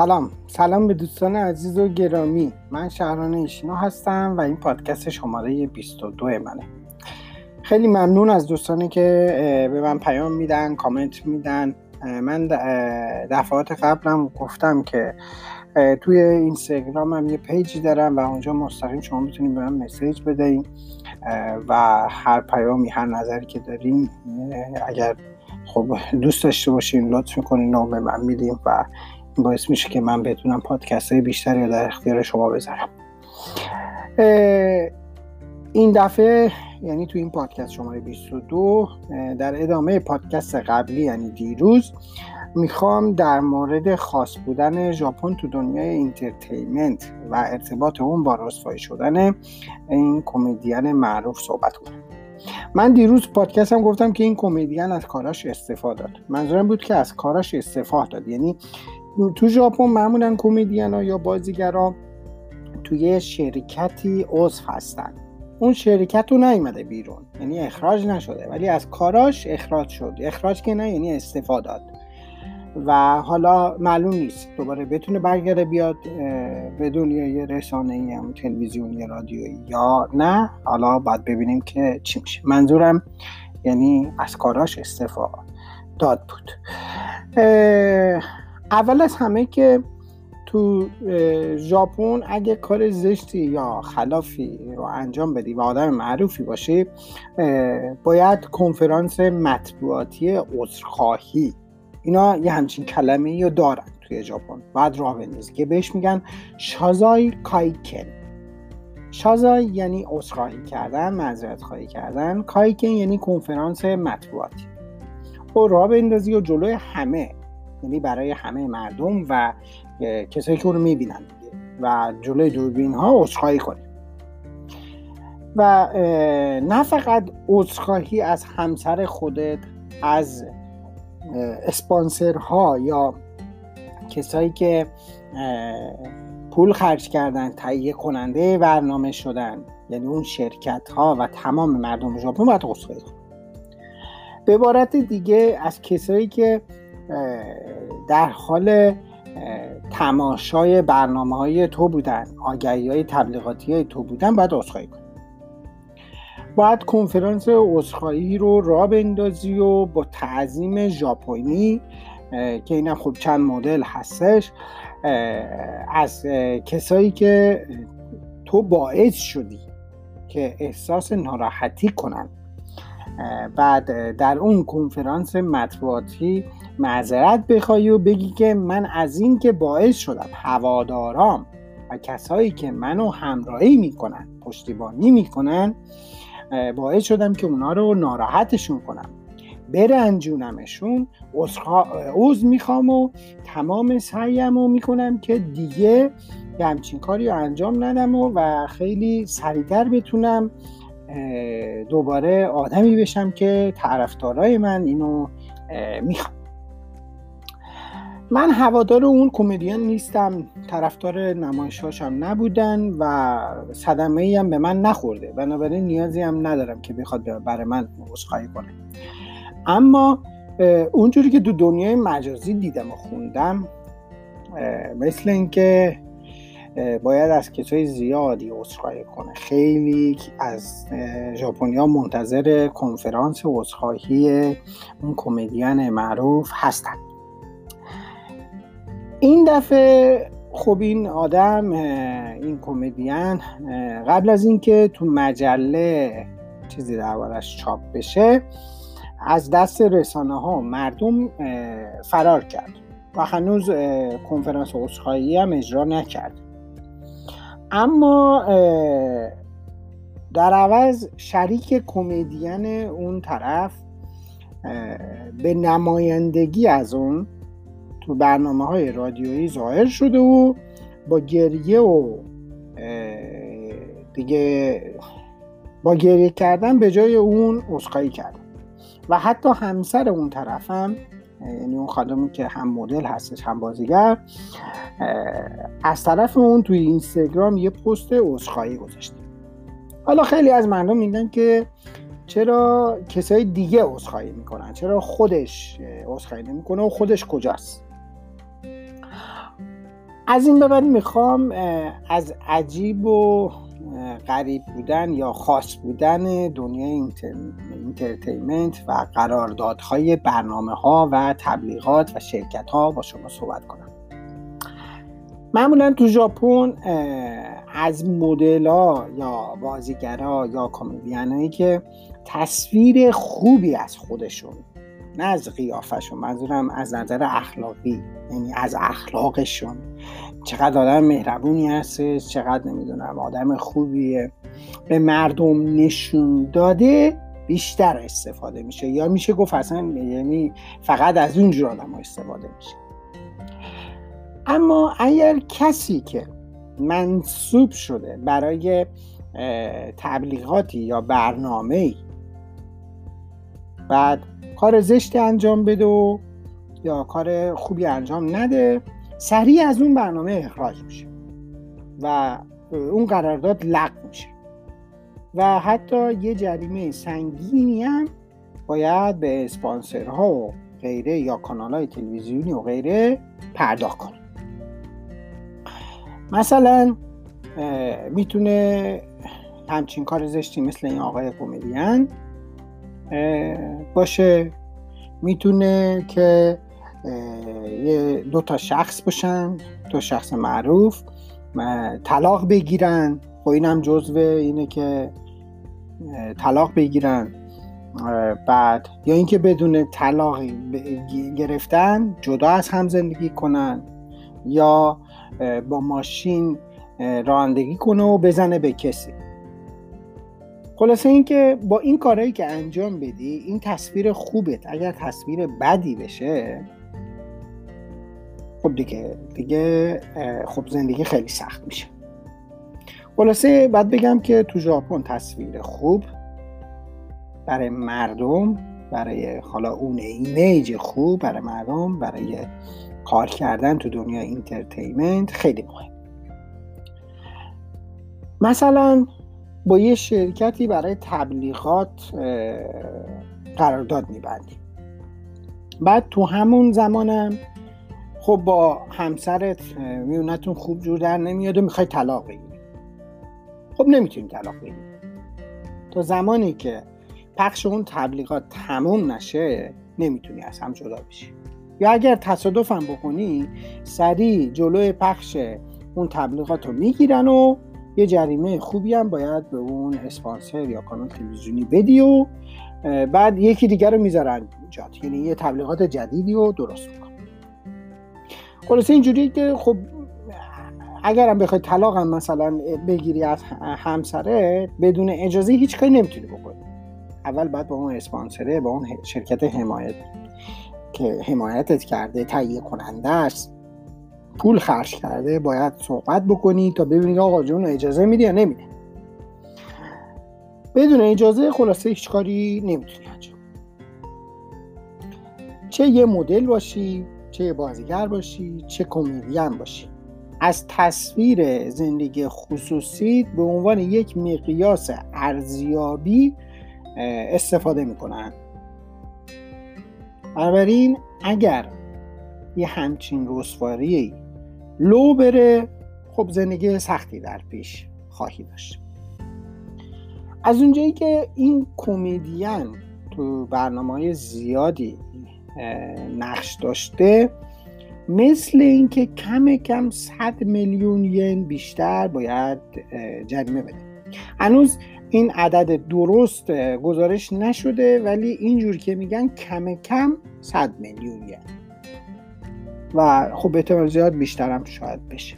سلام. سلام به دوستان عزیز و گرامی. من شهران ایشینو هستم و این پادکست شماره 22 منه. خیلی ممنون از دوستانی که به من پیام میدن کامنت میدن. من دفعات قبلم گفتم که توی اینستاگرام هم یه پیجی دارم و اونجا مستقیم شما می‌تونید به من مسیج بدهید و هر پیامی هر نظری که داریم اگر خب دوست داشته باشین لطف می‌کنین و به من میدین و باعث میشه که من بتونم پادکست های بیشتری در اختیار شما بذارم. این دفعه یعنی تو این پادکست شماره 22 در ادامه پادکست قبلی یعنی دیروز می‌خوام در مورد خاص بودن ژاپن تو دنیای entertainment و ارتباط اون با رسوایی شدن این کمدین معروف صحبت کنم. من دیروز پادکستم گفتم که این کمدین از کاراش استفاده داد. منظورم بود که از کاراش استفاده داد. یعنی تو ژاپن معمولا کمدین ها یا بازیگرا توی شرکتی عضو هستن. اون شرکت رو نیومده بیرون یعنی اخراج نشده ولی از کاراش اخراج شد. اخراج که نه یعنی استفاده داد. و حالا معلوم نیست دوباره بتونه برگره بیاد به دنیای رسانه ای هم تلویزیونی رادیویی یا نه. حالا باید ببینیم که چی میشه. منظورم یعنی از کاراش استفاده داد بود. اول از همه که تو ژاپن اگه کار زشتی یا خلافی رو انجام بدی و آدم معروفی باشی باید کنفرانس مطبوعاتی عذرخواهی. اینا یه همچین کلمه رو دارن توی ژاپن. بعد راه بندازی که بهش میگن شازای کایکن. شازای یعنی عذرخواهی کردن معذرت خواهی کردن. کایکن یعنی کنفرانس مطبوعاتی. و راه بندازی و جلوی همه. یعنی برای همه مردم و کسایی که رو می‌بینن و جلوی دوربین ها عذرخواهی کنیم. و نه فقط عذرخواهی از همسر خودت از اسپانسرها یا کسایی که پول خرج کردن تهیه کننده برنامه شدن یعنی اون شرکت ها و تمام مردم ژاپن باید عذرخواهی کنن. به عبارت دیگه از کسایی که در حال تماشای برنامه های تو بودن آگهی های تبلیغاتی های تو بودن باید عذرخواهی کنی. باید کنفرانس عذرخواهی رو را بندازی و با تعظیم ژاپنی که اینم خب چند مدل هستش از کسایی که تو باعث شدی که احساس ناراحتی کنن. بعد در اون کنفرانس مطبوعاتی معذرت بخوای و بگی که من از این که باعث شدم هوادارام و کسایی که منو همراهی می‌کنن پشتیبانی می‌کنن باعث شدم که اونا رو ناراحتشون کنم. برنجونمشون عوض می‌خوام و تمام سعیم رو می‌کنم که دیگه همچین کاری رو انجام ندم و, و خیلی سریعتر بتونم دوباره آدمی بشم که طرفدارای من اینو می‌خوام من هوادار اون کمدین نیستم طرفدار نمایشاشم نبودن و صدمه ای هم به من نخورده. بنابراین نیازی هم ندارم که بخواد برای من عذرخواهی کنه. اما اونجوری که دو دنیای مجازی دیدم و خوندم مثل اینکه باید از کسای زیادی عذرخواهی کنه. خیلی از ژاپنیا منتظر کنفرانس عذرخواهی اون کمدین معروف هستن. این دفعه خب این آدم این کمدین قبل از اینکه تو مجله چیزی دربارش چاپ بشه از دست رسانه ها مردم فرار کرد و هنوز کنفرانس عذرخواهی هم اجرا نکرد. اما در عوض شریک کمدین اون طرف به نمایندگی از اون تو برنامه های رادیویی ظاهر شده و با گریه و دیگه با گریه کردن به جای اون اسخایی کرد. و حتی همسر اون طرفم یعنی اون خانمی که هم مدل هستش هم بازیگر از طرف اون توی اینستاگرام یه پست عذرخواهی گذاشته. حالا خیلی از مردم میگن که چرا کسای دیگه عذرخواهی می‌کنن؟ چرا خودش عذرخواهی نمی‌کنه و خودش کجاست؟ از این به بعد می‌خوام از عجیب و غریب بودن یا خاص بودن دنیای entertainment و قراردادهای برنامه ها و تبلیغات و شرکت ها با شما صحبت کنم. معمولا تو ژاپن از مدل ها یا بازیگرا یا کمدین که تصویر خوبی از خودشون نه از قیافشون منظورم از نظر اخلاقی یعنی از اخلاقشون. چقدر آدم مهربونی هستش چقدر نمی‌دونم آدم خوبیه. به مردم نشون داده بیشتر استفاده میشه یا میشه گفت اصلا یعنی فقط از اونجور آدم استفاده میشه. اما اگر کسی که منصوب شده برای تبلیغاتی یا برنامه بعد کار زشتی انجام بده و یا کار خوبی انجام نده سریع از اون برنامه اخراج میشه و اون قرارداد لغو میشه. و حتی یه جریمه سنگینی هم باید به اسپانسرها و غیره یا کانال های تلویزیونی و غیره پرداخت کنه. مثلا می‌تونه همچین کار زشتی مثل این آقای کمدین باشه. می‌تونه که دو تا شخص باشن دو شخص معروف طلاق بگیرن. خب اینم جزو اینه که طلاق بگیرن بعد یا اینکه بدون طلاق گرفتن جدا از هم زندگی کنن یا با ماشین رانندگی کنه و بزنه به کسی. خلاصه اینکه با این کارهایی که انجام بدی این تصویر خوبت. اگر تصویر بدی بشه خب دیگه دیگه خب زندگی خیلی سخت میشه. خلاصه باید بگم که تو ژاپن تصویر خوب برای مردم برای حالا اون ایمیج خوب برای مردم برای کار کردن تو دنیا entertainment خیلی مهم. مثلا با یه شرکتی برای تبلیغات قرارداد میبندی بعد تو همون زمانم خب با همسرت میونتون خوب جور در نمیاد و می‌خوای طلاق بگیری. خب نمی‌تونی طلاق بگیری تا زمانی که پخش اون تبلیغات تموم نشه نمی‌تونی از هم جدا بشی. یا اگر تصادفم بکنی سریع جلوی پخش اون تبلیغات رو می‌گیرن و یه جریمه خوبی هم باید به اون اسپانسر یا کانال تلویزیونی بدی و بعد یکی دیگر رو می‌ذارن جات یعنی یه تبلیغات جدیدی رو درست میکن خلاصه اینجوری که خب اگرم بخوای طلاق هم مثلا بگیری از همسره بدون اجازه هیچ کاری نمی‌تونی بکنی. اول باید با اون اسپانسره با اون شرکت حمایت که حمایتت کرده تهیه کننده است پول خرج کرده باید صحبت بکنی تا ببینید آقا جون اجازه میده یا نمیده بدون اجازه خلاصه هیچ کاری نمی‌تونی انجام. چه یه مدل باشی چه یه بازیگر باشی چه کمدین باشی. از تصویر زندگی خصوصی به عنوان یک مقیاس ارزیابی استفاده می‌کنن. بنابراین اگر یه همچین رسواری لو بره خب زندگی سختی در پیش خواهی داشت. از اونجایی که این کمدین تو برنامه های زیادی نقش داشته مثل اینکه کم کم 100 میلیون ین بیشتر باید جریمه بده هنوز این عدد درست گزارش نشده ولی اینجور که میگن کم کم 100 میلیون ین. و خب احتمال زیاد بیشترم شاید بشه.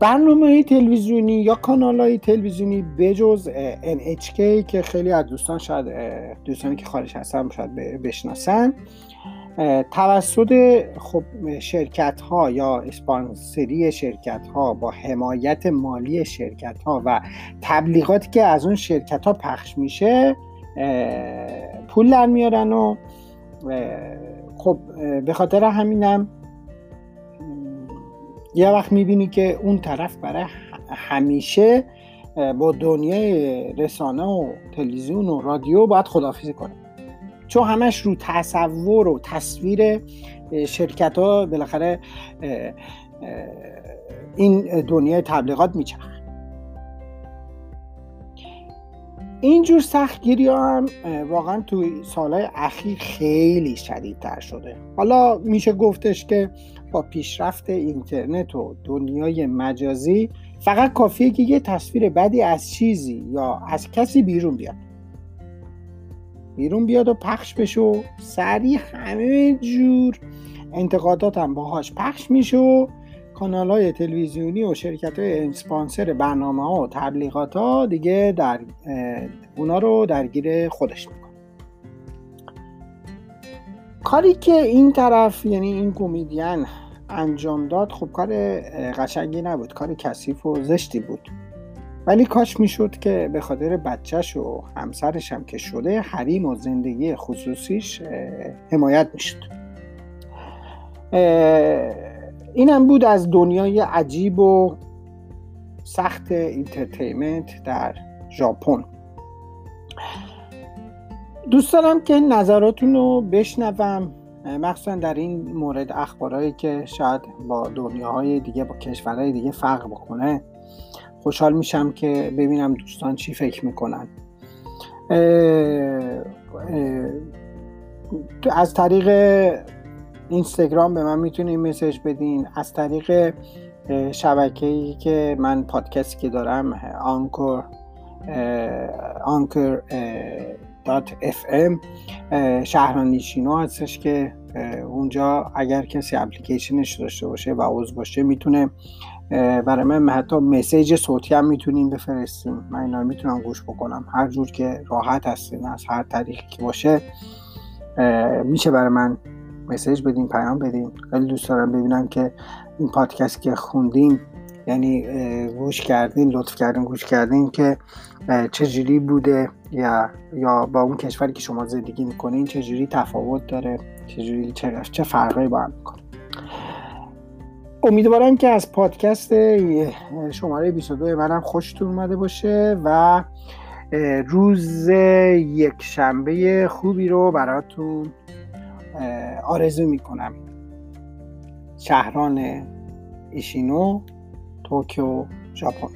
برنامه تلویزیونی یا کانال های تلویزیونی بجز NHK که خیلی از دوستان شاید دوستانی که خارج هستن شاید بشناسن توسط خب شرکت ها یا اسپانسری شرکت ها با حمایت مالی شرکت ها و تبلیغاتی که از اون شرکت ها پخش میشه پول در میارن و خب به خاطر همینم یه وقت می‌بینی که اون طرف برای همیشه با دنیای رسانه و تلویزیون و رادیو باید خدافیزی کنه. چون همش رو تصور و تصویر شرکت ها بالاخره این دنیای تبلیغات میچرخه. اینجور سختگیری ها هم واقعا توی سالهای اخیر خیلی شدیدتر شده. حالا میشه گفتش که با پیشرفت اینترنت و دنیای مجازی فقط کافیه که یه تصویر بدی از چیزی یا از کسی بیرون بیاد. بیرون بیاد و پخش بشه و سریع همه جور انتقادات هم باهاش پخش میشه و کانال های تلویزیونی و شرکت های اسپانسر برنامه ها و تبلیغات ها دیگه در اونا رو درگیر خودش می‌کنه کاری که این طرف یعنی این کمدین انجام داد خب کار قشنگی نبود. کار کثیف و زشتی بود. ولی کاش می‌شد که به خاطر بچهش و همسرش هم که شده حریم و زندگی خصوصیش حمایت می‌شد. اینم بود از دنیای عجیب و سخت entertainment در ژاپن. دوست دارم که نظراتون رو بشنوم مخصوصا در این مورد اخبارهایی که شاید با دنیاهای دیگه با کشورهای دیگه فرق بکنه. خوشحال میشم که ببینم دوستان چی فکر می‌کنن. از طریق اینستاگرام به من می‌تونید message بدین. از طریق شبکه ای که من پادکستی که دارم Anchor Anchor dot FM هستش که اونجا اگر کسی اپلیکیشنش داشته باشه و عضو باشه می‌تونه برای من حتی مسیج صوتی هم می‌تونیم بفرستیم. من اینا می‌تونم گوش بکنم. هر جور که راحت هستین از هر طریقی که باشه میشه برای من مسیج بدین پیام بدین. خیلی دوست دارم ببینم که این پادکست که خوندیم یعنی گوش کردین لطف کردین گوش کردین که چجوری بوده یا یا با اون کشوری که شما زندگی می‌کنین چجوری تفاوت داره. چجوری چه, چه فرقی با هم می‌کنه. امیدوارم که از پادکست شماره 22 منم خوشتون اومده باشه و روز یک شنبه خوبی رو براتون آرزو می‌کنم. شهران ایشینو توکیو ژاپن.